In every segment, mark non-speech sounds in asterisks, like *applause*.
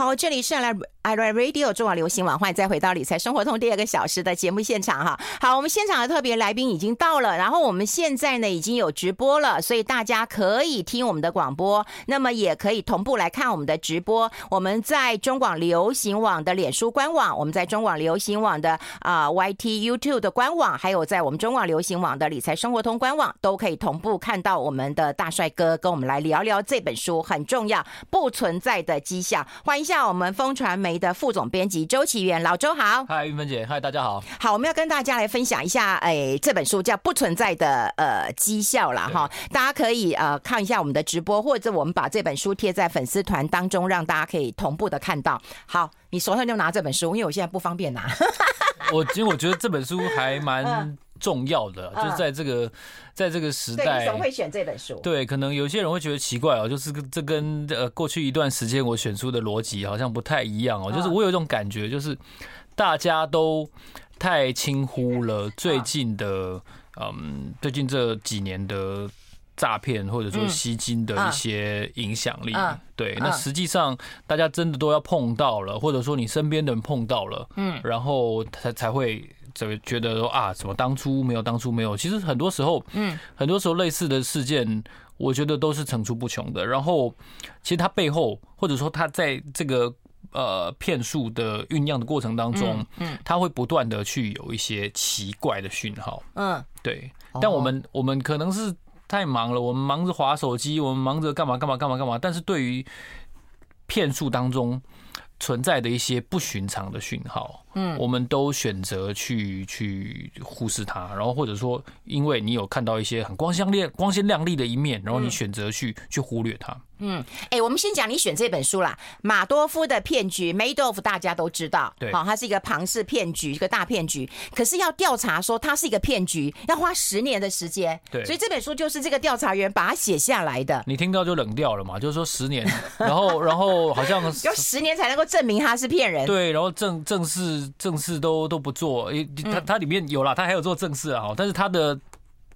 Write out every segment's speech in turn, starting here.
好，这里是来 iRadio 中广流行网，欢迎再回到理财生活通第二个小时的节目现场哈。好，我们现场的特别来宾已经到了，然后我们现在呢已经有直播了，所以大家可以听我们的广播，那么也可以同步来看我们的直播。我们在中广流行网的脸书官网，我们在中广流行网的啊、YT YouTube 的官网，还有在我们中广流行网的理财生活通官网，都可以同步看到我们的大帅哥跟我们来聊聊这本书很重要不存在的迹象。欢迎。一下，我们风传媒的副总编辑周启源，老周好。嗨，玉芬姐，嗨，大家好。好，我们要跟大家来分享一下，哎，这本书叫《不存在的呃绩效》了哈。大家可以呃看一下我们的直播，或者我们把这本书贴在粉丝团当中，让大家可以同步的看到。好，你手上就拿这本书，因为我现在不方便拿。*laughs* 我其实我觉得这本书还蛮。重要的就是在这个，在这个时代，会选这本书？对，可能有些人会觉得奇怪哦，就是这跟呃过去一段时间我选书的逻辑好像不太一样哦。就是我有一种感觉，就是大家都太轻忽了最近的，嗯，最近这几年的诈骗或者说吸金的一些影响力。对，那实际上大家真的都要碰到了，或者说你身边的人碰到了，嗯，然后才才会。就觉得说啊，怎么当初没有？当初没有。其实很多时候，嗯，很多时候类似的事件，我觉得都是层出不穷的。然后，其实它背后，或者说它在这个呃骗术的酝酿的过程当中，嗯，它会不断的去有一些奇怪的讯号，嗯，对。但我们我们可能是太忙了，我们忙着划手机，我们忙着干嘛干嘛干嘛干嘛。但是对于骗术当中存在的一些不寻常的讯号。嗯，我们都选择去去忽视它，然后或者说，因为你有看到一些很光鲜亮光鲜亮丽的一面，然后你选择去去忽略它。嗯，哎、欸，我们先讲你选这本书啦，《马多夫的骗局》（Madoff），大家都知道，对，好，它是一个庞氏骗局，一个大骗局。可是要调查说它是一个骗局，要花十年的时间。对，所以这本书就是这个调查员把它写下来的。你听到就冷掉了嘛？就是说十年，然后 *laughs* 然后好像要十年才能够证明他是骗人。对，然后正正式。正事都都不做，他他里面有了，他还有做正事啊，但是他的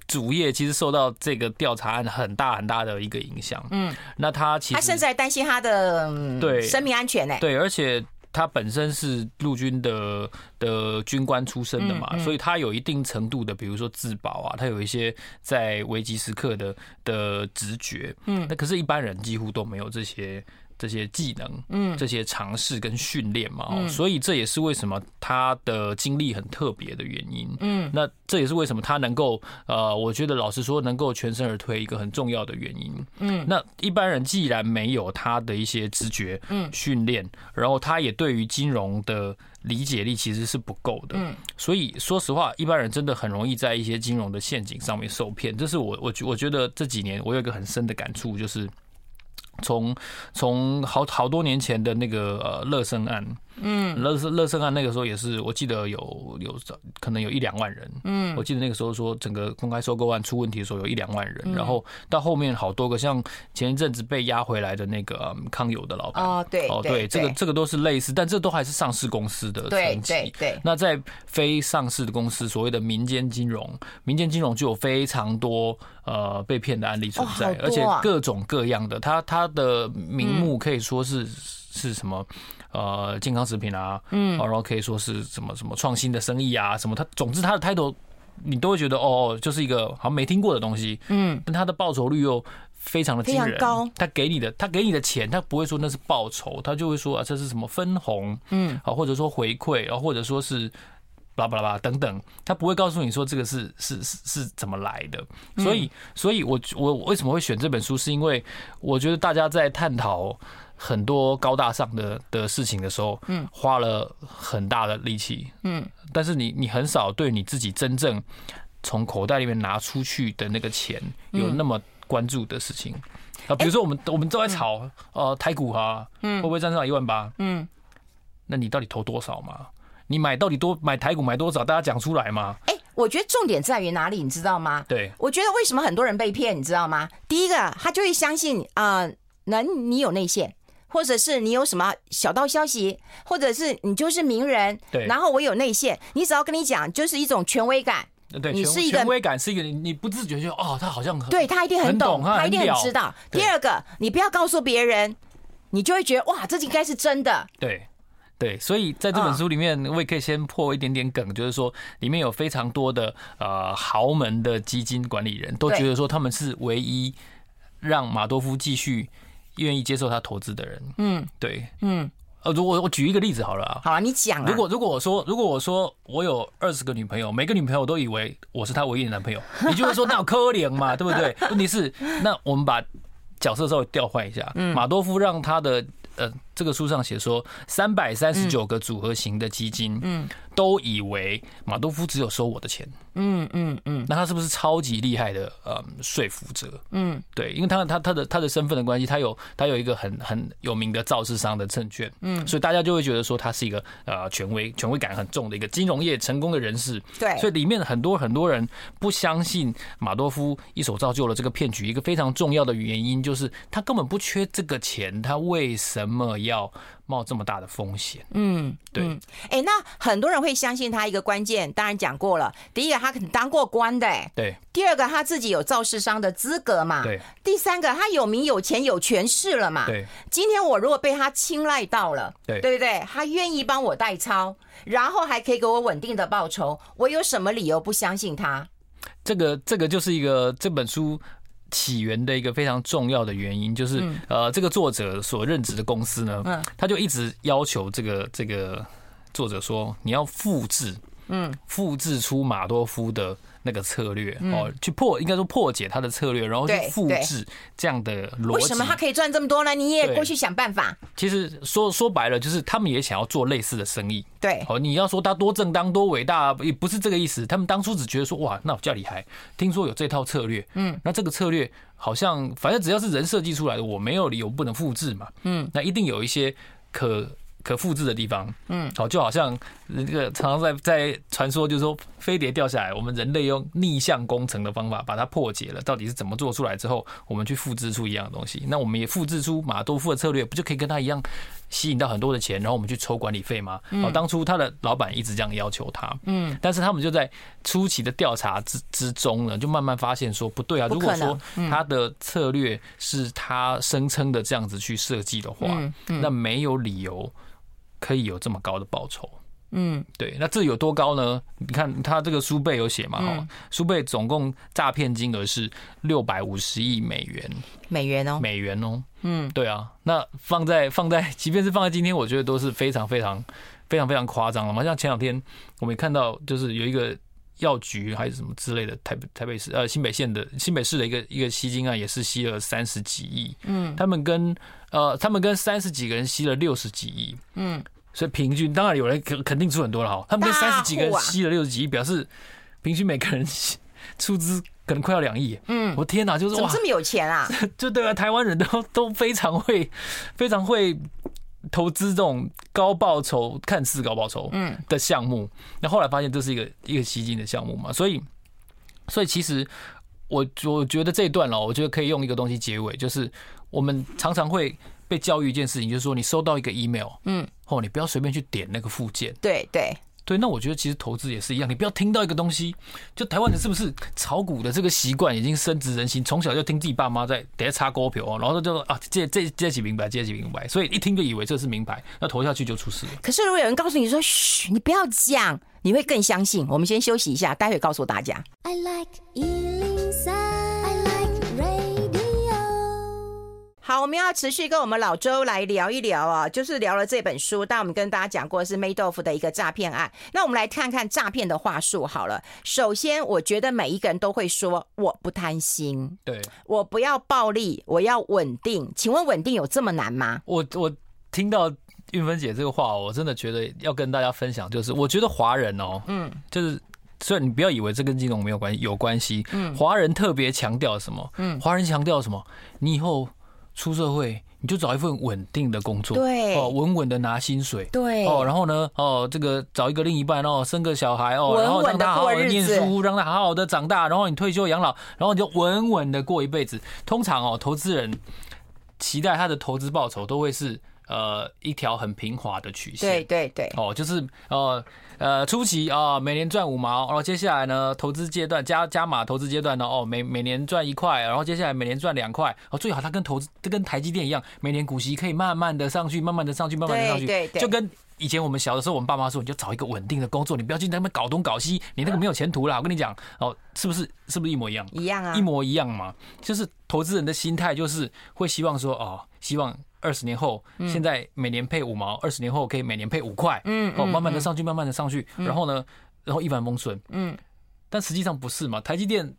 主业其实受到这个调查案很大很大的一个影响。嗯，那他其实他甚至还担心他的对生命安全呢。对，而且他本身是陆军的的军官出身的嘛，所以他有一定程度的，比如说自保啊，他有一些在危急时刻的的直觉。嗯，那可是一般人几乎都没有这些。这些技能，嗯，这些尝试跟训练嘛，嗯，所以这也是为什么他的经历很特别的原因，嗯，那这也是为什么他能够，呃，我觉得老实说，能够全身而退一个很重要的原因，嗯，那一般人既然没有他的一些直觉，嗯，训练，然后他也对于金融的理解力其实是不够的，嗯，所以说实话，一般人真的很容易在一些金融的陷阱上面受骗，这是我我我觉得这几年我有一个很深的感触，就是。从从好好多年前的那个呃乐生案。嗯，乐乐乐生案那个时候也是，我记得有有可能有一两万人。嗯，我记得那个时候说整个公开收购案出问题的时候有一两万人，然后到后面好多个，像前一阵子被押回来的那个康友的老板。哦，对，哦对，这个这个都是类似，但这都还是上市公司的层级。对对。那在非上市的公司，所谓的民间金融，民间金融就有非常多呃被骗的案例存在，而且各种各样的，它它的名目可以说是是什么？呃，健康食品啊，嗯，然后可以说是什么什么创新的生意啊，什么它，总之它的 title 你都会觉得哦，就是一个好像没听过的东西，嗯，但它的报酬率又非常的惊人，高。他给你的，他给你的钱，他不会说那是报酬，他就会说啊，这是什么分红，嗯，啊，或者说回馈，然后或者说是巴拉巴拉等等，他不会告诉你说这个是是是是怎么来的。所以，所以我我为什么会选这本书，是因为我觉得大家在探讨。很多高大上的的事情的时候，嗯，花了很大的力气，嗯，但是你你很少对你自己真正从口袋里面拿出去的那个钱有那么关注的事情啊，比如说我们我们都在炒呃台股哈，嗯，会不会站上一万八？嗯，那你到底投多少嘛？你买到底多买台股买多少？大家讲出来嘛？哎，我觉得重点在于哪里，你知道吗？对，我觉得为什么很多人被骗，你知道吗？第一个，他就会相信啊，能你有内线。或者是你有什么小道消息，或者是你就是名人，对，然后我有内线，你只要跟你讲，就是一种权威感。对，你是一个权威感是一个你你不自觉就哦，他好像很对他一定很懂，他一定很知道。第二个，你不要告诉别人你就会觉得哇，这应该是真的。对。对，所以在这本书里面，我也可以先破一点点梗，就是说里面有非常多的呃豪门的基金管理人都觉得说他们是唯一让马多夫继续愿意接受他投资的人。嗯，对，嗯，呃，如果我举一个例子好了啊，好啊，你讲。如果如果我说，如果我说我有二十个女朋友，每个女朋友都以为我是他唯一的男朋友，你就会说那有可怜嘛，对不对？问题是，那我们把角色稍微调换一下，马多夫让他的。呃，这个书上写说，三百三十九个组合型的基金，嗯，都以为马多夫只有收我的钱。嗯嗯嗯，那他是不是超级厉害的呃说服者？嗯，对，因为他他他的他的身份的关系，他有他有一个很很有名的造市商的证券，嗯，所以大家就会觉得说他是一个呃权威权威感很重的一个金融业成功的人士。对，所以里面很多很多人不相信马多夫一手造就了这个骗局，一个非常重要的原因就是他根本不缺这个钱，他为什么要？冒这么大的风险，嗯，对，哎、欸，那很多人会相信他一个关键，当然讲过了，第一个他可能当过官的，哎，对，第二个他自己有肇事商的资格嘛，对，第三个他有名有钱有权势了嘛，对，今天我如果被他青睐到了，对，对不对？他愿意帮我代操，然后还可以给我稳定的报酬，我有什么理由不相信他？这个，这个就是一个这本书。起源的一个非常重要的原因，就是呃，这个作者所任职的公司呢，他就一直要求这个这个作者说，你要复制，嗯，复制出马多夫的。那个策略哦，去破应该说破解他的策略，然后去复制这样的逻辑。为什么他可以赚这么多呢？你也过去想办法。其实说说白了，就是他们也想要做类似的生意。对，哦，你要说他多正当、多伟大，也不是这个意思。他们当初只觉得说，哇，那我叫厉害，听说有这套策略，嗯，那这个策略好像反正只要是人设计出来的，我没有理由不能复制嘛，嗯，那一定有一些可。可复制的地方，嗯，好，就好像那个常常在在传说，就是说飞碟掉下来，我们人类用逆向工程的方法把它破解了，到底是怎么做出来之后，我们去复制出一样的东西。那我们也复制出马多夫的策略，不就可以跟他一样吸引到很多的钱，然后我们去抽管理费吗？哦，当初他的老板一直这样要求他，嗯，但是他们就在初期的调查之之中呢，就慢慢发现说不对啊，如果说他的策略是他声称的这样子去设计的话，那没有理由。可以有这么高的报酬，嗯，对，那这有多高呢？你看他这个书背有写嘛，哈，书背总共诈骗金额是六百五十亿美元，美元哦，美元哦，嗯，对啊，那放在放在，*laughs* 即便是放在今天，我觉得都是非常非常非常非常夸张了嘛。像前两天我们看到，就是有一个药局还是什么之类的，台北台北市呃新北县的新北市的一个一个吸金案，也是吸了三十几亿，嗯，他们跟呃他们跟三十几个人吸了六十几亿，嗯。所以平均当然有人肯肯定出很多了哈，他们跟三十几个人吸了六十几亿，表示平均每个人出资可能快要两亿。嗯，我天哪，就是哇，怎么这么有钱啊？*laughs* 就对啊，台湾人都都非常会非常会投资这种高报酬、看似高报酬嗯的项目。那后来发现这是一个一个吸金的项目嘛，所以所以其实我我觉得这一段了，我觉得可以用一个东西结尾，就是我们常常会。被教育一件事情，就是说你收到一个 email，嗯，哦，你不要随便去点那个附件。对对对，那我觉得其实投资也是一样，你不要听到一个东西，就台湾人是不是炒股的这个习惯已经深植人心，从小就听自己爸妈在底下插股票，然后就说啊，这这这几明白，这几明白，所以一听就以为这是明牌，那投下去就出事了。可是如果有人告诉你说，嘘，你不要讲，你会更相信。我们先休息一下，待会告诉大家。I like 好，我们要持续跟我们老周来聊一聊啊，就是聊了这本书，但我们跟大家讲过是 Madoff 的一个诈骗案。那我们来看看诈骗的话术好了。首先，我觉得每一个人都会说我不贪心，对，我不要暴利，我要稳定。请问稳定有这么难吗？我我听到运芬姐这个话，我真的觉得要跟大家分享，就是我觉得华人哦，嗯，就是虽然你不要以为这跟金融没有关系，有关系，嗯，华人特别强调什么？嗯，华人强调什么？你以后。出社会你就找一份稳定的工作，对哦，稳稳的拿薪水，对哦，然后呢，哦，这个找一个另一半哦，生个小孩哦，然后让他好好的念书，让他好好的长大，然后你退休养老，然后你就稳稳的过一辈子。通常哦，投资人期待他的投资报酬都会是呃一条很平滑的曲线。对对对。哦，就是呃呃初期啊，每年赚五毛，然后接下来呢，投资阶段加加码投资阶段呢，哦，每每年赚一块，然后接下来每年赚两块，哦，最好它跟投资跟台积电一样，每年股息可以慢慢的上去，慢慢的上去，慢慢的上去，对对对，就跟。以前我们小的时候，我们爸妈说，你就找一个稳定的工作，你不要去那边搞东搞西，你那个没有前途啦。我跟你讲，哦，是不是是不是一模一样？一样啊，一模一样嘛。就是投资人的心态，就是会希望说，哦，希望二十年后，现在每年配五毛，二十年后可以每年配五块，嗯，哦，慢慢的上去，慢慢的上去，然后呢，然后一帆风顺，嗯。但实际上不是嘛，台积电。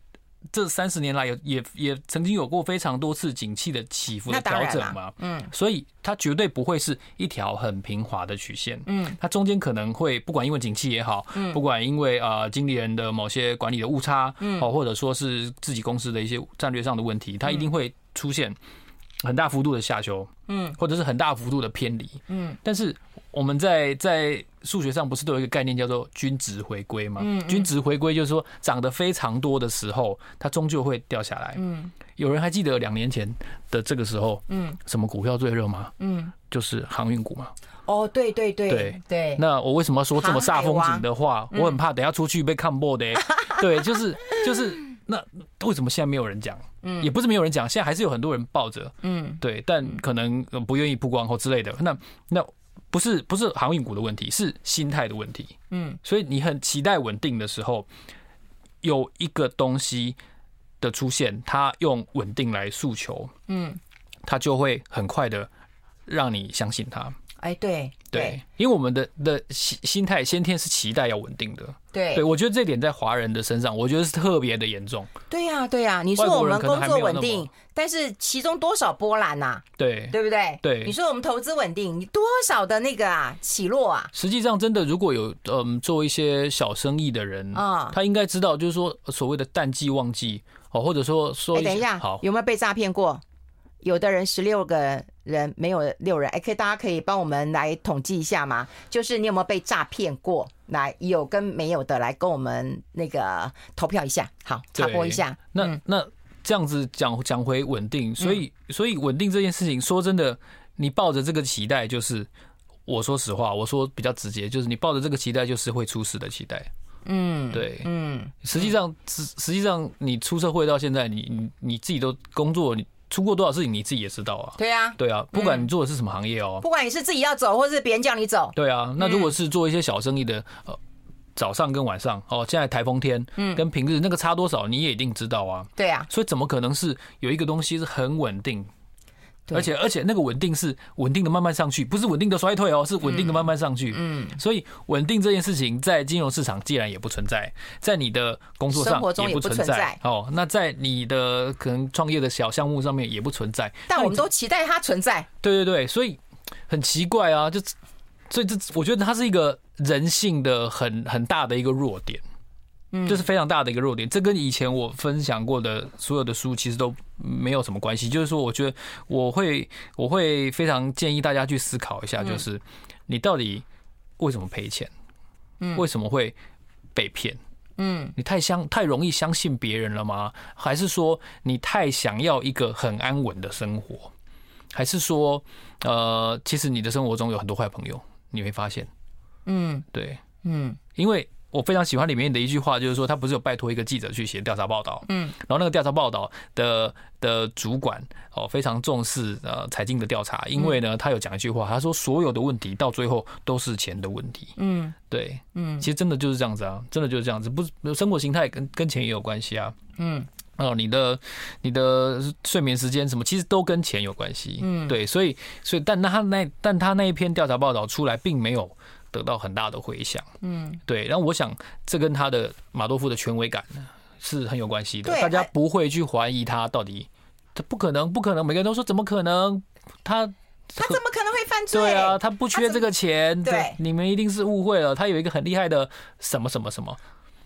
这三十年来有也也曾经有过非常多次景气的起伏的调整嘛，嗯，所以它绝对不会是一条很平滑的曲线，嗯，它中间可能会不管因为景气也好，嗯，不管因为啊经理人的某些管理的误差，嗯，或者说是自己公司的一些战略上的问题，它一定会出现很大幅度的下修，嗯，或者是很大幅度的偏离，嗯，但是。我们在在数学上不是都有一个概念叫做均值回归吗？嗯，均值回归就是说涨得非常多的时候，它终究会掉下来。嗯，有人还记得两年前的这个时候，嗯，什么股票最热吗？嗯，就是航运股嘛。哦，对对对对对。那我为什么要说这么煞风景的话？我很怕等下出去被看破的。对，就是就是那为什么现在没有人讲？嗯，也不是没有人讲，现在还是有很多人抱着。嗯，对，但可能不愿意曝光或之类的。那那。不是不是航运股的问题，是心态的问题。嗯，所以你很期待稳定的时候，有一个东西的出现，它用稳定来诉求，嗯，它就会很快的让你相信它。哎，对对，因为我们的的心心态先天是期待要稳定的。对，对我觉得这点在华人的身上，我觉得是特别的严重。对呀，对呀，你说我们工作稳定，但是其中多少波澜呐？对，对不对？对，你说我们投资稳定，你多少的那个啊起落啊？实际上，真的如果有嗯做一些小生意的人啊，他应该知道，就是说所谓的淡季旺季哦，或者说说，等一下，好，有没有被诈骗过？有的人十六个人没有六人，哎，可以大家可以帮我们来统计一下吗？就是你有没有被诈骗过？来，有跟没有的来跟我们那个投票一下，好，插播一下。那那这样子讲讲回稳定，所以所以稳定这件事情，说真的，你抱着这个期待，就是我说实话，我说比较直接，就是你抱着这个期待，就是会出事的期待。嗯，对，嗯，实际上实实际上你出社会到现在，你你你自己都工作你。出过多少事情你自己也知道啊？对啊，对啊，不管你做的是什么行业哦，不管你是自己要走，或是别人叫你走，对啊。那如果是做一些小生意的，呃，早上跟晚上哦，现在台风天，嗯，跟平日那个差多少你也一定知道啊。对啊，所以怎么可能是有一个东西是很稳定？而且而且那个稳定是稳定的慢慢上去，不是稳定的衰退哦，是稳定的慢慢上去。嗯，所以稳定这件事情在金融市场既然也不存在，在你的工作上也不存在哦。那在你的可能创业的小项目上面也不存在。但我们都期待它存在。对对对，所以很奇怪啊，就所以这我觉得它是一个人性的很很大的一个弱点。嗯，这是非常大的一个弱点。这跟以前我分享过的所有的书其实都没有什么关系。就是说，我觉得我会我会非常建议大家去思考一下，就是你到底为什么赔钱？嗯，为什么会被骗？嗯，你太相太容易相信别人了吗？还是说你太想要一个很安稳的生活？还是说，呃，其实你的生活中有很多坏朋友？你会发现，嗯，对，嗯，因为。我非常喜欢里面的一句话，就是说他不是有拜托一个记者去写调查报道，嗯，然后那个调查报道的的主管哦非常重视呃财经的调查，因为呢他有讲一句话，他说所有的问题到最后都是钱的问题，嗯，对，嗯，其实真的就是这样子啊，真的就是这样子，不是生活形态跟跟钱也有关系啊，嗯，哦，你的你的睡眠时间什么，其实都跟钱有关系，嗯，对，所以所以但那他那但他那一篇调查报道出来，并没有。得到很大的回响，嗯，对，然后我想这跟他的马多夫的权威感是很有关系的，大家不会去怀疑他到底，他不可能，不可能，每个人都说怎么可能，他他怎么可能会犯罪？对啊，他不缺这个钱，对，你们一定是误会了，他有一个很厉害的什么什么什么。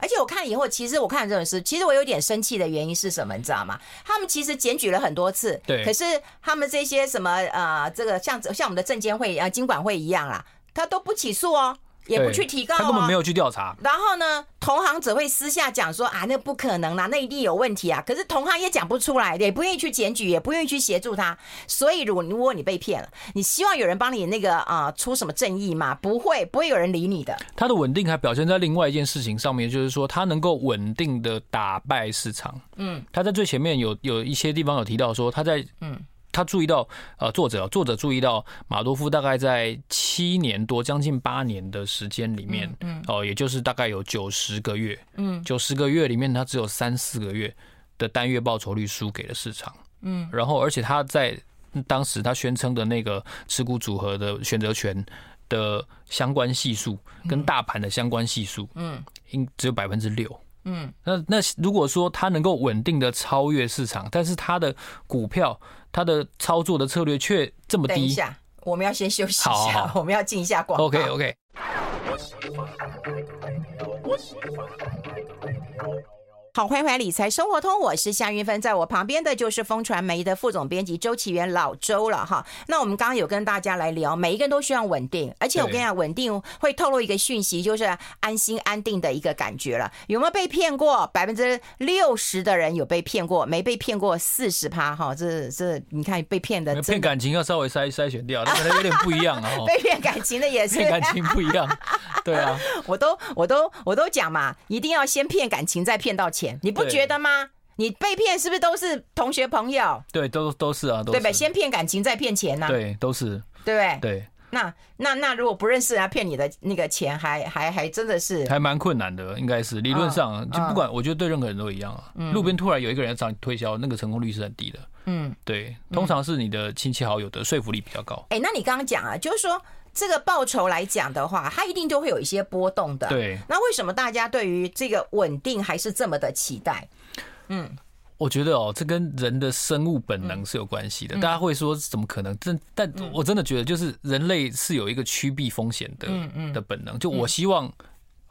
而且我看以后，其实我看这本书，其实我有点生气的原因是什么？你知道吗？他们其实检举了很多次，对，可是他们这些什么呃，这个像像我们的证监会啊、经管会一样啦。他都不起诉哦，也不去提告，他根本没有去调查。然后呢，同行只会私下讲说啊，那不可能啦，那一定有问题啊。可是同行也讲不出来，也不愿意去检举，也不愿意去协助他。所以，如果如果你被骗了，你希望有人帮你那个啊出什么正义吗？不会，不会有人理你的。他的稳定还表现在另外一件事情上面，就是说他能够稳定的打败市场。嗯，他在最前面有有一些地方有提到说他在嗯。他注意到，呃，作者作者注意到马多夫大概在七年多，将近八年的时间里面，嗯，哦，也就是大概有九十个月，嗯，九十个月里面，他只有三四个月的单月报酬率输给了市场，嗯，然后而且他在当时他宣称的那个持股组合的选择权的相关系数跟大盘的相关系数，嗯，应只有百分之六，嗯，那那如果说他能够稳定的超越市场，但是他的股票。他的操作的策略却这么低。等一下，我们要先休息一下，好好好，我们要进一下广告。OK OK。好，欢迎回来理财生活通，我是夏云芬，在我旁边的就是风传媒的副总编辑周启源老周了哈。那我们刚刚有跟大家来聊，每一个人都需要稳定，而且我跟你讲，稳定会透露一个讯息，就是安心安定的一个感觉了。有没有被骗过？百分之六十的人有被骗过，没被骗过四十趴哈。这这你看被骗的，骗感情要稍微筛筛选掉，那可能有点不一样啊。*laughs* 被骗感情的也是，骗感情不一样，对啊。*laughs* 我都我都我都讲嘛，一定要先骗感情，再骗到钱。你不觉得吗？你被骗是不是都是同学朋友？对，都都是啊，都是。对呗，先骗感情，再骗钱呢？对，都是，对不对？对。那那那，如果不认识人家骗你的那个钱，还还还真的是还蛮困难的，应该是理论上就不管，我觉得对任何人都一样啊。嗯路边突然有一个人要找你推销，那个成功率是很低的。嗯，对，通常是你的亲戚好友的说服力比较高。哎，那你刚刚讲啊，就是说。这个报酬来讲的话，它一定就会有一些波动的。对，那为什么大家对于这个稳定还是这么的期待？嗯，我觉得哦，这跟人的生物本能是有关系的。大家会说怎么可能？真，但我真的觉得，就是人类是有一个趋避风险的的本能。就我希望，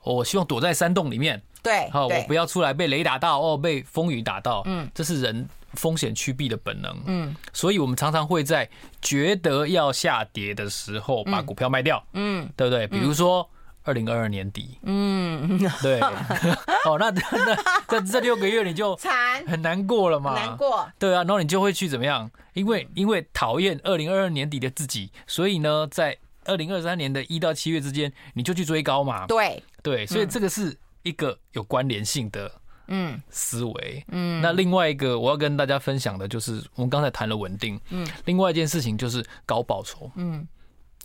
我希望躲在山洞里面。对，好，我不要出来被雷打到，哦，被风雨打到。嗯，这是人。风险趋避的本能，嗯，所以我们常常会在觉得要下跌的时候把股票卖掉，嗯，对不对？比如说二零二二年底，嗯，对，*laughs* 哦，那 *laughs* 那这这六个月你就惨。很难过了嘛，难过，对啊，然后你就会去怎么样？因为因为讨厌二零二二年底的自己，所以呢，在二零二三年的一到七月之间，你就去追高嘛，对。对，所以这个是一个有关联性的。嗯，思维。嗯，那另外一个我要跟大家分享的就是，我们刚才谈了稳定。嗯，另外一件事情就是高报酬。嗯，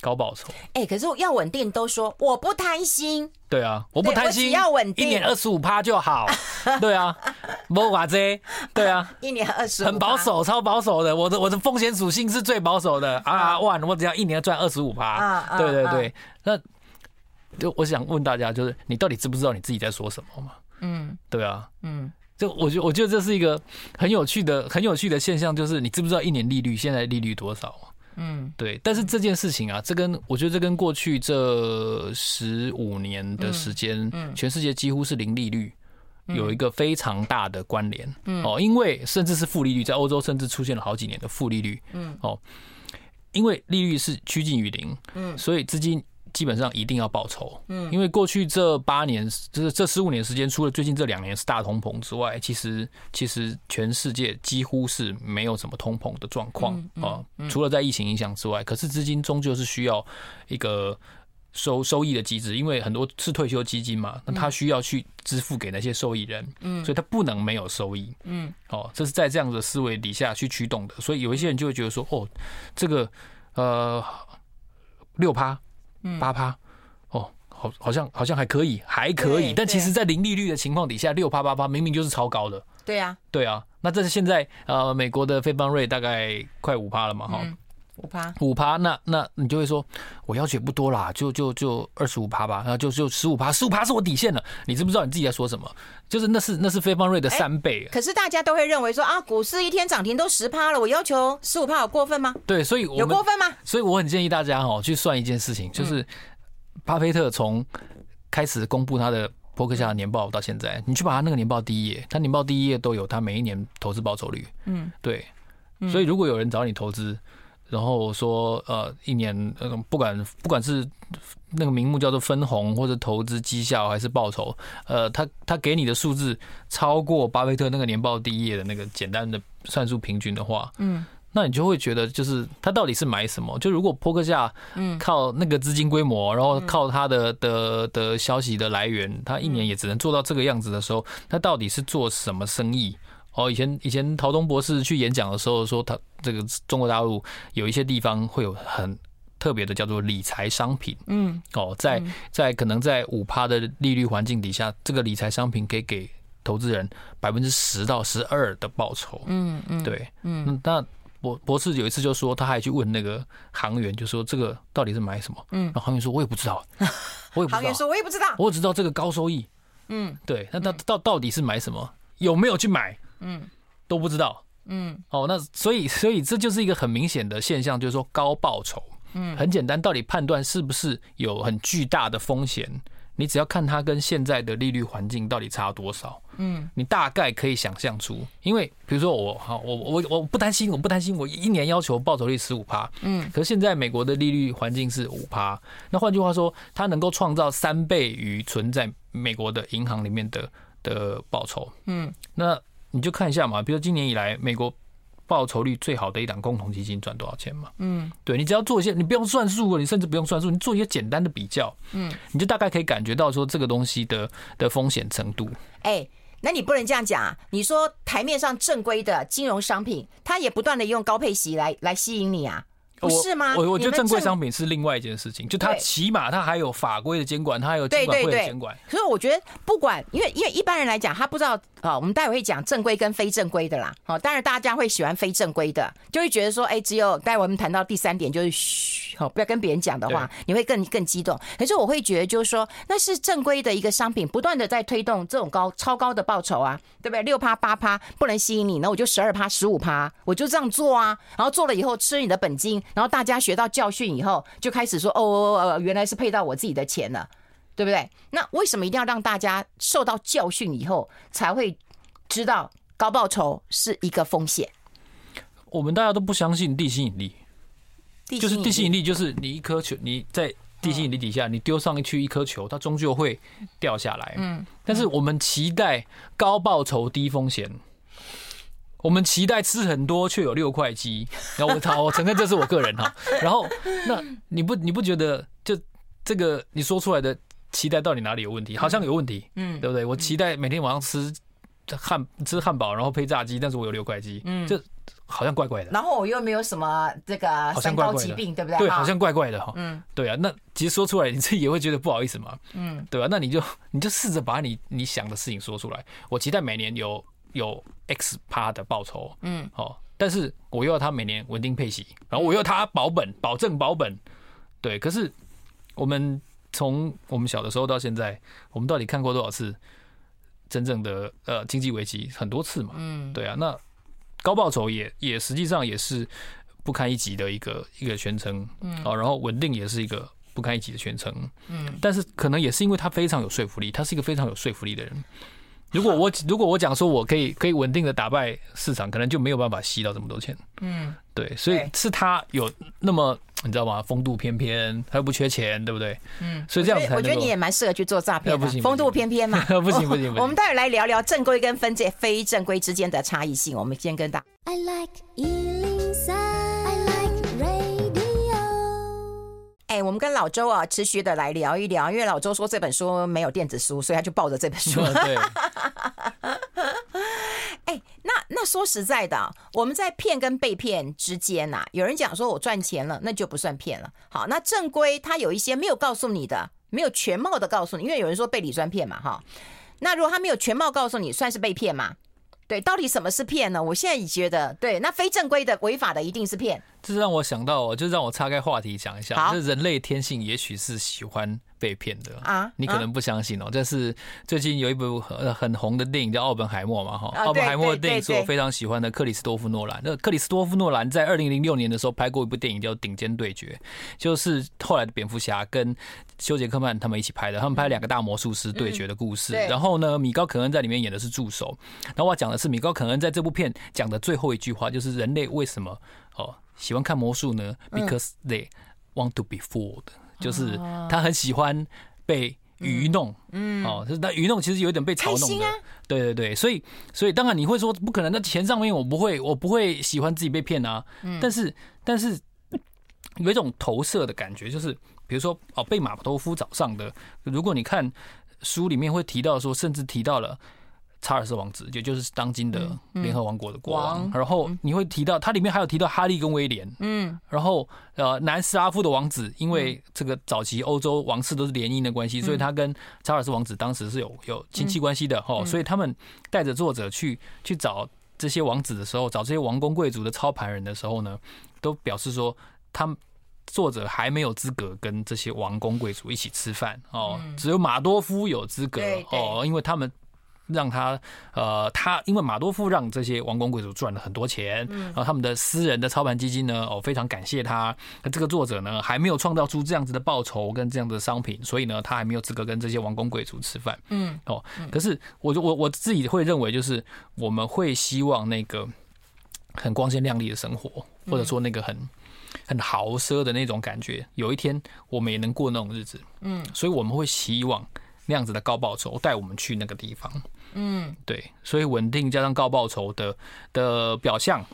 高报酬。哎，可是要稳定，都说我不贪心。对啊，我不贪心，要稳定，一年二十五趴就好。*laughs* 对啊，不哇这，对啊，*laughs* 一年二十，很保守，超保守的。我的我的风险属性是最保守的啊！哇，我只要一年赚二十五趴。啊，对对对。那就我想问大家，就是你到底知不知道你自己在说什么吗？嗯，对啊，嗯，就我觉我觉得这是一个很有趣的、很有趣的现象，就是你知不知道一年利率现在利率多少啊？嗯，对。但是这件事情啊，这跟我觉得这跟过去这十五年的时间，嗯，全世界几乎是零利率，有一个非常大的关联。嗯，哦，因为甚至是负利率，在欧洲甚至出现了好几年的负利率。嗯，哦，因为利率是趋近于零，嗯，所以资金。基本上一定要报酬，嗯，因为过去这八年，就是这十五年时间，除了最近这两年是大通膨之外，其实其实全世界几乎是没有什么通膨的状况啊，除了在疫情影响之外，可是资金终究是需要一个收收益的机制，因为很多是退休基金嘛，那他需要去支付给那些受益人，嗯，所以他不能没有收益，嗯，哦，这是在这样的思维底下去驱动的，所以有一些人就会觉得说，哦，这个呃六趴。八趴，哦，好，好像好像还可以，还可以，但其实，在零利率的情况底下，六趴八趴明明就是超高的。对呀，对啊，那这是现在呃，美国的费半 rate 大概快五趴了嘛，哈，五趴，五趴，那那你就会说，我要求也不多啦，就就就二十五趴吧，然后就就十五趴，十五趴是我底线了。你知不知道你自己在说什么？就是那是那是费半 rate 的三倍。可是大家都会认为说啊，股市一天涨停都十趴了，我要求十五趴有过分吗？对，所以有过分吗？所以我很建议大家哦，去算一件事情，就是。巴菲特从开始公布他的伯克夏的年报到现在，你去把他那个年报第一页，他年报第一页都有他每一年投资报酬率。嗯，对。所以如果有人找你投资，然后说呃一年呃不管不管是那个名目叫做分红或者投资绩效还是报酬，呃，他他给你的数字超过巴菲特那个年报第一页的那个简单的算术平均的话，嗯。那你就会觉得，就是他到底是买什么？就如果扑克夏，嗯，靠那个资金规模，然后靠他的的的消息的来源，他一年也只能做到这个样子的时候，他到底是做什么生意？哦，以前以前陶东博士去演讲的时候说，他这个中国大陆有一些地方会有很特别的叫做理财商品，嗯，哦，在在可能在五趴的利率环境底下，这个理财商品可以给投资人百分之十到十二的报酬，嗯嗯，对，嗯，那。博博士有一次就说，他还去问那个行员，就说这个到底是买什么？嗯，然后行员说，我也不知道，*laughs* 我也不知道。行员说，我也不知道，我只知道这个高收益。嗯，对，那他到到底是买什么？有没有去买？嗯，都不知道。嗯，哦，那所以所以这就是一个很明显的现象，就是说高报酬。嗯，很简单，到底判断是不是有很巨大的风险？你只要看它跟现在的利率环境到底差多少，嗯，你大概可以想象出，因为比如说我好，我我我不担心，我不担心，我一年要求报酬率十五趴，嗯，可是现在美国的利率环境是五趴，那换句话说，它能够创造三倍于存在美国的银行里面的的报酬，嗯，那你就看一下嘛，比如今年以来美国。报酬率最好的一档共同基金赚多少钱嘛？嗯，对，你只要做一些，你不用算数，你甚至不用算数，你做一些简单的比较，嗯，你就大概可以感觉到说这个东西的的风险程度。哎，那你不能这样讲啊！你说台面上正规的金融商品，它也不断的用高配息来来吸引你啊。不是吗？我我觉得正规商品是另外一件事情，就它起码它还有法规的监管，它还有监管会的监管。所以我觉得不管，因为因为一般人来讲，他不知道啊。我们待会会讲正规跟非正规的啦。好，当然大家会喜欢非正规的，就会觉得说，哎，只有待会我们谈到第三点，就是嘘，好，不要跟别人讲的话，你会更更激动。可是我会觉得，就是说，那是正规的一个商品，不断的在推动这种高超高的报酬啊，对不对？六趴八趴不能吸引你，那我就十二趴十五趴，我就这样做啊。然后做了以后吃你的本金，然后大家学到。教训以后就开始说哦，哦，原来是配到我自己的钱了，对不对？那为什么一定要让大家受到教训以后才会知道高报酬是一个风险？我们大家都不相信地心引力，就是地心引力，就是你一颗球，你在地心引力底下，你丢上去一颗球，它终究会掉下来。嗯，但是我们期待高报酬低风险。我们期待吃很多，却有六块肌。然后我操，我承认这是我个人哈。然后那你不你不觉得就这个你说出来的期待到底哪里有问题？好像有问题，嗯，对不对？我期待每天晚上吃汉吃汉堡，然后配炸鸡，但是我有六块肌，嗯，这好像怪怪的。然后我又没有什么这个三高疾病，对不对？对，好像怪怪的哈。嗯，对啊。那其实说出来，你自己也会觉得不好意思嘛。嗯，对吧？那你就你就试着把你你想的事情说出来。我期待每年有。有 X 趴的报酬，嗯，好，但是我又要他每年稳定配息，然后我又要他保本，保证保本，对。可是我们从我们小的时候到现在，我们到底看过多少次真正的呃经济危机？很多次嘛，嗯，对啊。那高报酬也也实际上也是不堪一击的一个一个全称，嗯，啊，然后稳定也是一个不堪一击的全称，嗯。但是可能也是因为他非常有说服力，他是一个非常有说服力的人。如果我如果我讲说我可以可以稳定的打败市场，可能就没有办法吸到这么多钱。嗯，对，所以是他有那么你知道吗？风度翩翩，他又不缺钱，对不对？嗯，所以这样子，我觉得你也蛮适合去做诈骗的。风度翩翩嘛，*laughs* 不行不行。我们待会来聊聊正规跟分界非正规之间的差异性。我们先跟大。I like 哎，我们跟老周啊，持续的来聊一聊，因为老周说这本书没有电子书，所以他就抱着这本书。*laughs* 对。*laughs* 哎，那那说实在的，我们在骗跟被骗之间呐，有人讲说我赚钱了，那就不算骗了。好，那正规他有一些没有告诉你的，没有全貌的告诉你，因为有人说被理专骗嘛，哈。那如果他没有全貌告诉你，算是被骗吗？对，到底什么是骗呢？我现在已觉得，对，那非正规的、违法的一定是骗。这让我想到，就让我岔开话题讲一下，这人类天性也许是喜欢被骗的啊。你可能不相信哦，这是最近有一部很很红的电影叫《奥本海默》嘛，哈，《奥本海默》的电影是我非常喜欢的克里斯多夫诺兰。那克里斯多夫诺兰在二零零六年的时候拍过一部电影叫《顶尖对决》，就是后来的蝙蝠侠跟休杰克曼他们一起拍的，他们拍两个大魔术师对决的故事。然后呢，米高肯恩在里面演的是助手。然后我讲的是米高肯恩在这部片讲的最后一句话，就是人类为什么哦喜欢看魔术呢？Because they want to be fooled，就是他很喜欢被愚弄。嗯，哦，就是那愚弄其实有点被嘲弄的。对对对，所以所以当然你会说不可能，那钱上面我不会，我不会喜欢自己被骗啊。但是但是有一种投射的感觉，就是比如说哦，被马头夫找上的，如果你看书里面会提到说，甚至提到了。查尔斯王子，也就是当今的联合王国的国王。然后你会提到，它里面还有提到哈利跟威廉。嗯，然后呃，南斯拉夫的王子，因为这个早期欧洲王室都是联姻的关系，所以他跟查尔斯王子当时是有有亲戚关系的哦。所以他们带着作者去去找这些王子的时候，找这些王公贵族的操盘人的时候呢，都表示说，他们作者还没有资格跟这些王公贵族一起吃饭哦，只有马多夫有资格哦，因为他们。让他呃，他因为马多夫让这些王公贵族赚了很多钱，然后他们的私人的操盘基金呢，哦，非常感谢他。那这个作者呢，还没有创造出这样子的报酬跟这样的商品，所以呢，他还没有资格跟这些王公贵族吃饭。嗯，哦，可是我我我自己会认为，就是我们会希望那个很光鲜亮丽的生活，或者说那个很很豪奢的那种感觉，有一天我们也能过那种日子。嗯，所以我们会希望那样子的高报酬带我们去那个地方。嗯，对，所以稳定加上高报酬的的表象，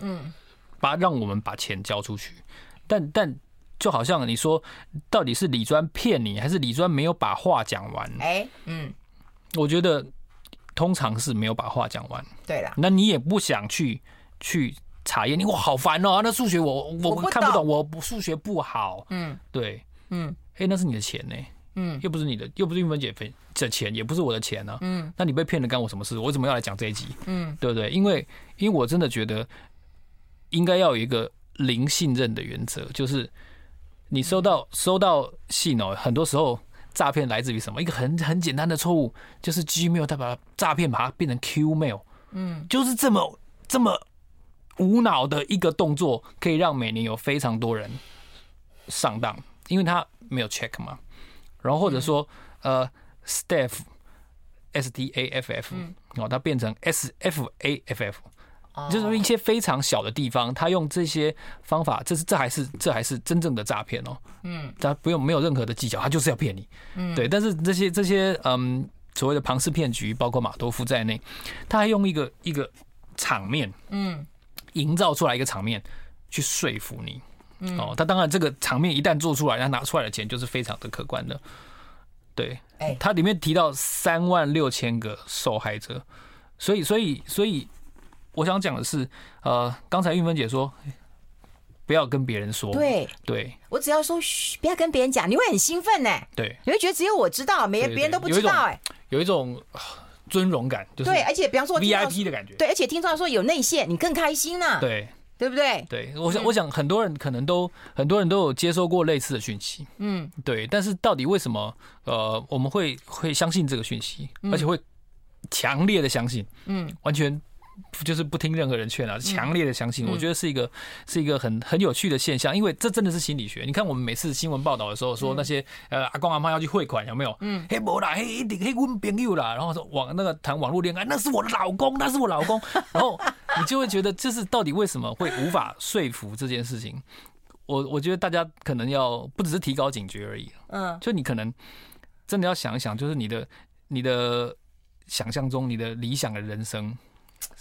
嗯，把让我们把钱交出去，但但就好像你说，到底是李专骗你，还是李专没有把话讲完？哎，嗯，我觉得通常是没有把话讲完。对了，那你也不想去去查验，你我好烦哦，那数学我我看不懂，我数学不好。嗯，对，嗯，哎，那是你的钱呢。嗯，又不是你的，又不是运分姐分的钱，也不是我的钱呢、啊。嗯，那你被骗了，干我什么事？我为什么要来讲这一集？嗯，对不对？因为，因为我真的觉得应该要有一个零信任的原则，就是你收到收到信哦，很多时候诈骗来自于什么？一个很很简单的错误，就是 Gmail 它把诈骗把它变成 Qmail，嗯，就是这么这么无脑的一个动作，可以让每年有非常多人上当，因为他没有 check 嘛。然后或者说，呃，staff，s t a f f，哦，它变成 s f a f f，就是一些非常小的地方，他用这些方法，这是这还是这还是真正的诈骗哦。嗯，他不用没有任何的技巧，他就是要骗你。嗯，对。但是这些这些嗯所谓的庞氏骗局，包括马多夫在内，他还用一个一个场面，嗯，营造出来一个场面去说服你。哦，他当然这个场面一旦做出来，他拿出来的钱就是非常的可观的。对，哎，他里面提到三万六千个受害者，所以，所以，所以，我想讲的是，呃，刚才韵芬姐说，不要跟别人说，对，对，我只要说嘘，不要跟别人讲，你会很兴奋呢，对，你会觉得只有我知道，没别人都不知道，哎，有一种尊荣感，就是对，而且比方说 VIP 的感觉，对，而且听到说有内线，你更开心呢，对。对不对？对，我想，我想很多人可能都很多人都有接收过类似的讯息，嗯，对。但是到底为什么呃我们会会相信这个讯息，而且会强烈的相信，嗯，完全。就是不听任何人劝啊，强烈的相信，我觉得是一个是一个很很有趣的现象，因为这真的是心理学。你看我们每次新闻报道的时候，说那些呃阿公阿妈要去汇款，有没有？嗯，嘿无啦，嘿一定嘿问朋友啦，然后说网那个谈网络恋爱，那是我的老公，那是我老公，然后 *laughs* 你就会觉得这是到底为什么会无法说服这件事情？我我觉得大家可能要不只是提高警觉而已，嗯，就你可能真的要想一想，就是你的你的想象中你的理想的人生。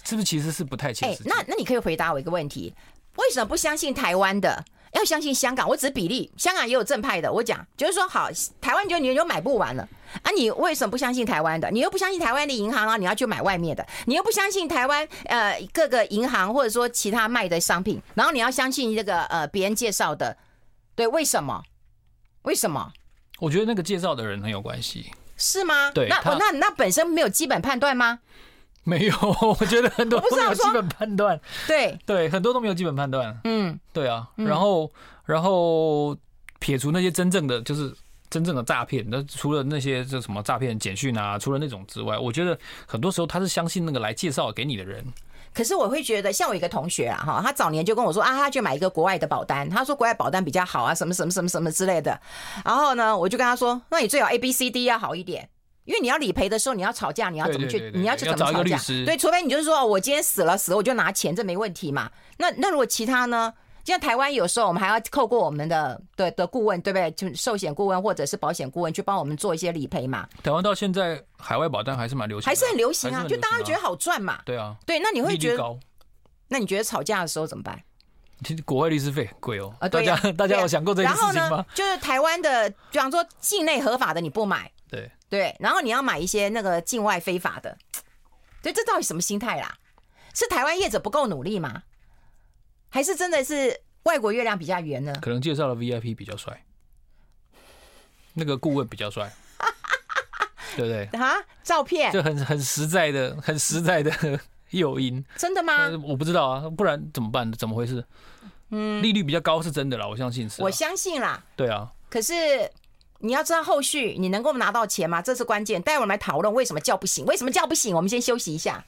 是不是其实是不太切实际？那那你可以回答我一个问题：为什么不相信台湾的，要相信香港？我只比例，香港也有正派的。我讲就是说，好，台湾就你就买不完了啊！你为什么不相信台湾的？你又不相信台湾的银行啊？你要去买外面的？你又不相信台湾呃各个银行或者说其他卖的商品？然后你要相信这个呃别人介绍的？对，为什么？为什么？我觉得那个介绍的人很有关系，是吗？对，那那那本身没有基本判断吗？*laughs* 没有，我觉得很多都没有基本判断。对对，很多都没有基本判断。嗯，对啊。然后，然后撇除那些真正的，就是真正的诈骗。那除了那些这什么诈骗简讯啊，除了那种之外，我觉得很多时候他是相信那个来介绍给你的人。可是我会觉得，像我一个同学啊，哈，他早年就跟我说啊，他去买一个国外的保单，他说国外保单比较好啊，什么什么什么什么之类的。然后呢，我就跟他说，那你最好 A B C D 要好一点。因为你要理赔的时候，你要吵架，你要怎么去？对对对对你要去怎么吵架？对，除非你就是说，我今天死了，死了我就拿钱，这没问题嘛。那那如果其他呢？像台湾有时候我们还要透过我们的的的顾问，对不对？就寿险顾问或者是保险顾问去帮我们做一些理赔嘛。台湾到现在海外保单还是蛮流行，还是很流行啊，就大家觉得好赚嘛。对啊，对，那你会觉得，那你觉得吵架的时候怎么办？其实国外律师费很贵哦。啊，大家大家有想过这件事情吗？就是台湾的，比方说境内合法的你不买。对对，然后你要买一些那个境外非法的，*tsk* 对，这到底什么心态啦？是台湾业者不够努力吗？还是真的是外国月亮比较圆呢？可能介绍的 VIP 比较帅，那个顾问比较帅，*laughs* 对不对？啊，照片就很很实在的、很实在的 *laughs* 诱因。真的吗？我不知道啊，不然怎么办？怎么回事？嗯，利率比较高是真的啦，我相信是。我相信啦。对啊。可是。你要知道后续你能够拿到钱吗？这是关键。待会儿我们来讨论为什么叫不醒，为什么叫不醒？我们先休息一下。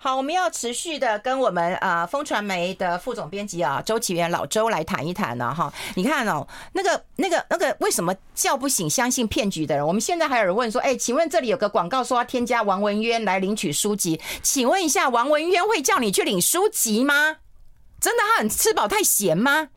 好，我们要持续的跟我们呃风传媒的副总编辑啊周岐原老周来谈一谈呢哈。你看哦，那个那个那个为什么叫不醒相信骗局的人？我们现在还有人问说，哎，请问这里有个广告说要添加王文渊来领取书籍，请问一下，王文渊会叫你去领书籍吗？真的他很吃饱太闲吗？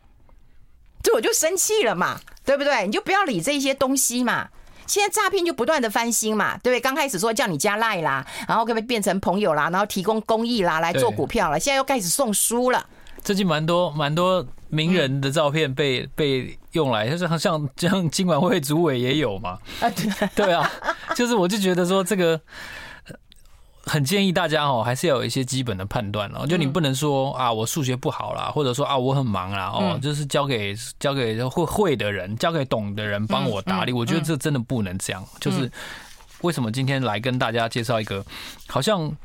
这我就生气了嘛，对不对？你就不要理这些东西嘛。现在诈骗就不断的翻新嘛，对不对？刚开始说叫你加赖啦，然后可不可以变成朋友啦，然后提供公益啦来做股票了，现在又开始送书了。最近蛮多蛮多名人的照片被、嗯、被用来，就是像像金管会主委也有嘛。啊，对对啊，就是我就觉得说这个。很建议大家哦，还是要有一些基本的判断哦。就你不能说啊，我数学不好啦，或者说啊，我很忙啦哦，就是交给交给会会的人，交给懂的人帮我打理。我觉得这真的不能这样。就是为什么今天来跟大家介绍一个，好像。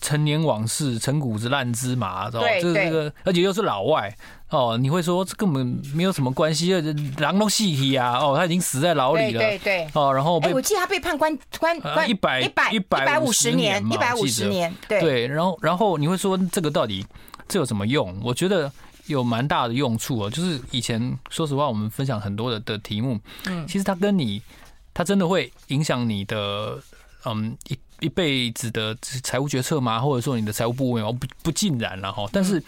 陈年往事，陈谷子烂芝麻，知道就是这个，而且又是老外哦。你会说这根本没有什么关系，狼都细体啊哦，他已经死在牢里了，对对哦。然后被、欸、我记得他被判关关关一百一百一百五十年，一百五十年，对对。然后然后你会说这个到底这有什么用？我觉得有蛮大的用处哦。就是以前说实话，我们分享很多的的题目，嗯，其实它跟你，它真的会影响你的，嗯一。一辈子的财务决策吗？或者说你的财务部位哦，不不尽然了哈。但是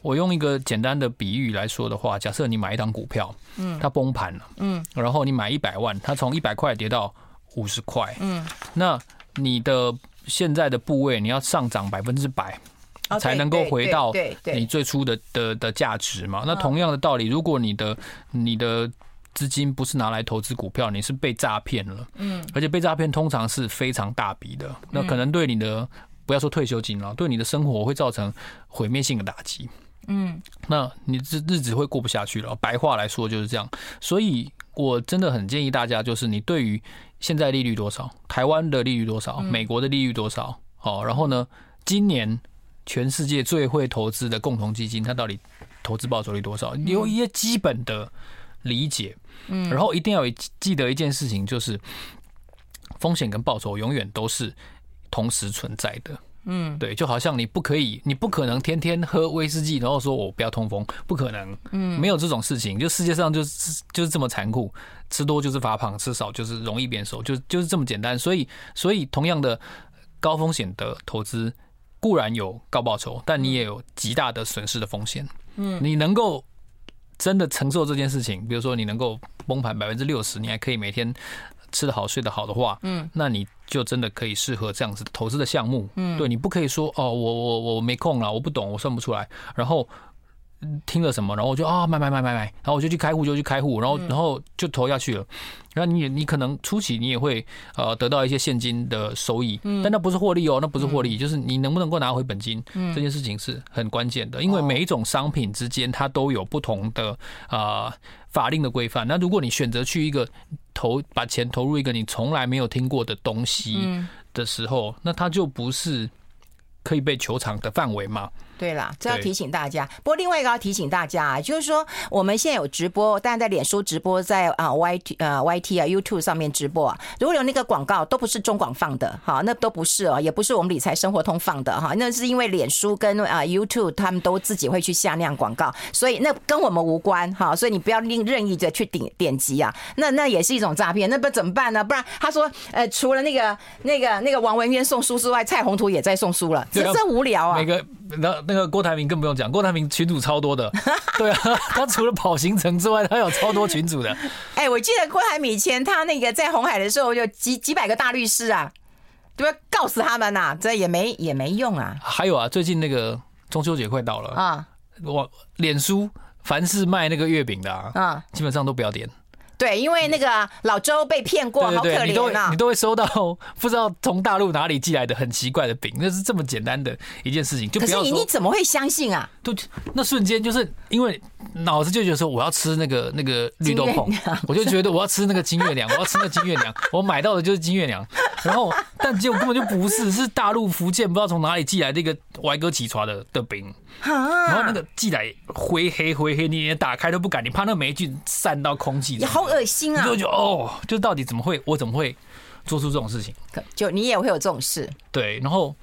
我用一个简单的比喻来说的话，假设你买一档股票，嗯，它崩盘了，嗯，然后你买一百万，它从一百块跌到五十块，嗯，那你的现在的部位你要上涨百分之百，才能够回到你最初的的的价值嘛。那同样的道理，如果你的你的资金不是拿来投资股票，你是被诈骗了。嗯，而且被诈骗通常是非常大笔的，那可能对你的不要说退休金了，对你的生活会造成毁灭性的打击。嗯，那你这日子会过不下去了。白话来说就是这样。所以我真的很建议大家，就是你对于现在利率多少，台湾的利率多少，美国的利率多少，好，然后呢，今年全世界最会投资的共同基金，它到底投资报酬率多少？有一些基本的理解。嗯，然后一定要记得一件事情，就是风险跟报酬永远都是同时存在的。嗯，对，就好像你不可以，你不可能天天喝威士忌，然后说我不要通风，不可能。嗯，没有这种事情，就世界上就是就是这么残酷，吃多就是发胖，吃少就是容易变瘦，就就是这么简单。所以，所以同样的高风险的投资固然有高报酬，但你也有极大的损失的风险。嗯，你能够。真的承受这件事情，比如说你能够崩盘百分之六十，你还可以每天吃得好睡得好的话，嗯，那你就真的可以适合这样子投资的项目，嗯，对，你不可以说哦，我我我没空了，我不懂，我算不出来，然后。听了什么，然后我就啊买买买买买，然后我就去开户，就去开户，然后然后就投下去了。然后你你可能初期你也会呃得到一些现金的收益，但那不是获利哦，那不是获利，就是你能不能够拿回本金，这件事情是很关键的。因为每一种商品之间它都有不同的啊法令的规范。那如果你选择去一个投把钱投入一个你从来没有听过的东西的时候，那它就不是可以被球场的范围嘛。对啦，这要提醒大家。不过另外一个要提醒大家啊，就是说我们现在有直播，但在脸书直播，在啊 YT 呃 YT 啊 YouTube 上面直播啊，如果有那个广告，都不是中广放的，哈，那都不是哦，也不是我们理财生活通放的哈，那是因为脸书跟啊 YouTube 他们都自己会去下那样广告，所以那跟我们无关哈，所以你不要另任意的去点点击啊，那那也是一种诈骗，那不怎么办呢？不然他说呃，除了那个那个那个王文渊送书之外，蔡宏图也在送书了，这真无聊啊。每个那那个郭台铭更不用讲，郭台铭群主超多的，*laughs* 对啊，他除了跑行程之外，他有超多群主的。哎、欸，我记得郭台铭以前他那个在红海的时候，有几几百个大律师啊，对吧？告死他们呐、啊，这也没也没用啊。还有啊，最近那个中秋节快到了啊，我脸书凡是卖那个月饼的啊，啊，基本上都不要点。对，因为那个老周被骗过，好可怜啊！你都你都会收到不知道从大陆哪里寄来的很奇怪的饼，那是这么简单的一件事情，就不要。可是你你怎么会相信啊？都那瞬间就是因为脑子就觉得说我要吃那个那个绿豆椪，我就觉得我要吃那个金月亮，我要吃那个金月亮，*laughs* 我买到的就是金月亮，然后但结果根本就不是，是大陆福建不知道从哪里寄来的一个歪哥起床的的饼。然后那个寄来灰黑灰黑，你连打开都不敢，你怕那霉菌散到空气，好恶心啊！就就哦，就到底怎么会，我怎么会做出这种事情？就你也会有这种事？对，然后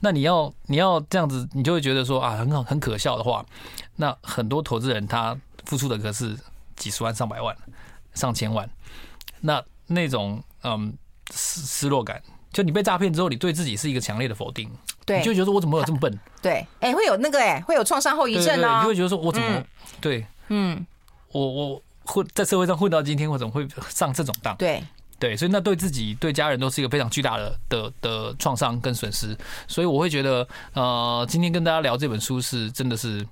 那你要你要这样子，你就会觉得说啊，很好很可笑的话，那很多投资人他付出的可是几十万、上百万、上千万，那那种嗯失失落感。就你被诈骗之后，你对自己是一个强烈的否定，对，你就觉得说我怎么有这么笨？对，哎、欸，会有那个哎、欸，会有创伤后遗症啊、哦，你就会觉得说我怎么、嗯、对，嗯，我我混在社会上混到今天，我怎么会上这种当？对对，所以那对自己对家人都是一个非常巨大的的的创伤跟损失，所以我会觉得呃，今天跟大家聊这本书是真的是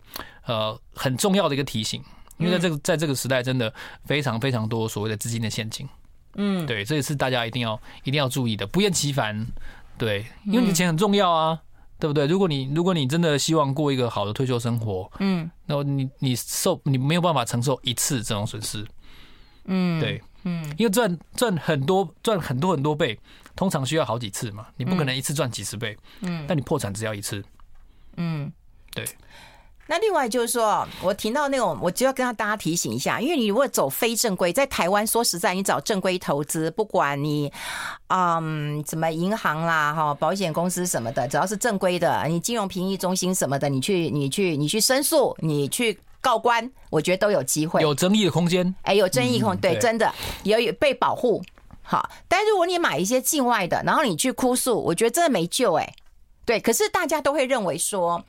呃很重要的一个提醒，因为在这个在这个时代，真的非常非常多所谓的资金的陷阱。嗯，对，这也是大家一定要一定要注意的，不厌其烦。对，因为你的钱很重要啊，对不对？如果你如果你真的希望过一个好的退休生活，嗯，那你你受你没有办法承受一次这种损失，嗯，对，嗯，因为赚赚很多赚很多很多倍，通常需要好几次嘛，你不可能一次赚几十倍，嗯，但你破产只要一次，嗯，对。那另外就是说，我听到那种，我就要跟大家提醒一下，因为你如果走非正规，在台湾说实在，你找正规投资，不管你，嗯，什么银行啦、哈保险公司什么的，只要是正规的，你金融评议中心什么的，你去，你去，你去申诉，你去告官，我觉得都有机会，有争议的空间，哎，有争议空，对，真的也有被保护。好，但如果你买一些境外的，然后你去哭诉，我觉得真的没救，哎，对，可是大家都会认为说。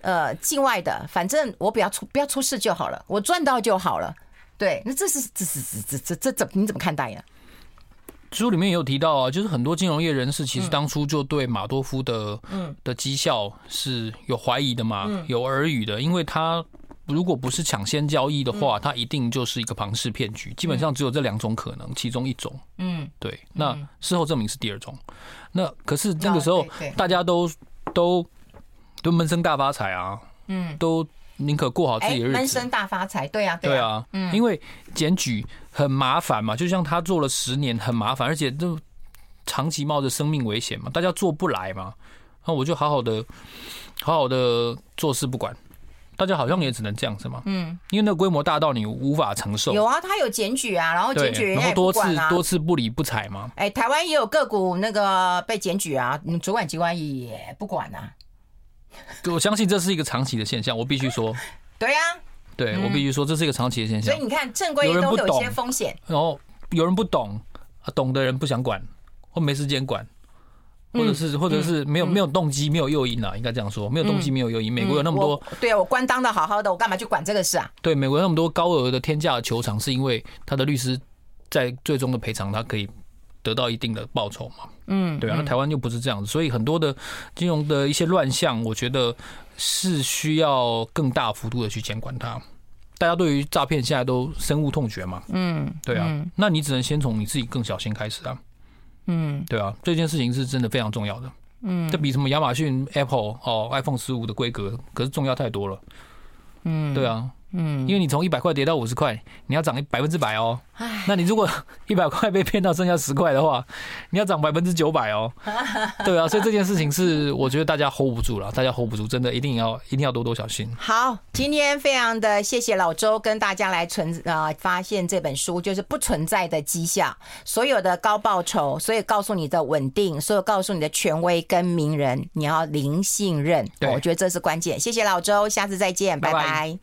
呃，境外的，反正我不要出不要出事就好了，我赚到就好了。对，那这是这是这这这这怎你怎么看待呀？书里面也有提到啊，就是很多金融业人士其实当初就对马多夫的嗯的绩效是有怀疑的嘛，有耳语的，因为他如果不是抢先交易的话，他一定就是一个庞氏骗局。基本上只有这两种可能，其中一种。嗯，对。那事后证明是第二种。那可是那个时候大家都都。都闷声大发财啊！嗯，都宁可过好自己的日子。闷声大发财，对啊，对啊，嗯，因为检举很麻烦嘛，就像他做了十年，很麻烦，而且都长期冒着生命危险嘛，大家做不来嘛。那我就好好的、好好的做事不管，大家好像也只能这样子嘛。嗯，因为那规模大到你无法承受。有啊，他有检举啊，然后检举、啊，然后多次多次不理不睬嘛。哎，台湾也有个股那个被检举啊，主管机关也不管啊。我相信这是一个长期的现象，我必须说。*laughs* 对呀，对我必须说这是一个长期的现象。所以你看，正规都有一些风险。然后有人不懂，懂的人不想管，或没时间管，或者是或者是没有没有动机，没有诱因啊，应该这样说，没有动机，没有诱因。美国有那么多，对啊，我官当的好好的，我干嘛去管这个事啊？对，美国有那么多高额的天价的球场，是因为他的律师在最终的赔偿，他可以得到一定的报酬嘛。嗯，对啊，那台湾就不是这样子，所以很多的金融的一些乱象，我觉得是需要更大幅度的去监管它。大家对于诈骗现在都深恶痛绝嘛，嗯，对啊，那你只能先从你自己更小心开始啊，嗯，对啊，这件事情是真的非常重要的，嗯，这比什么亚马逊、Apple 哦、iPhone 十五的规格可是重要太多了，嗯，对啊，嗯，因为你从一百块跌到五十块，你要涨百分之百哦。那你如果 *laughs* 一百块被骗到剩下十块的话，你要涨百分之九百哦。*laughs* 对啊，所以这件事情是我觉得大家 hold 不住了，大家 hold 不住，真的一定要一定要多多小心。好，今天非常的谢谢老周跟大家来存呃发现这本书，就是不存在的绩效，所有的高报酬，所以告诉你的稳定，所有告诉你的权威跟名人，你要零信任。对，我觉得这是关键。谢谢老周，下次再见，拜拜。拜拜。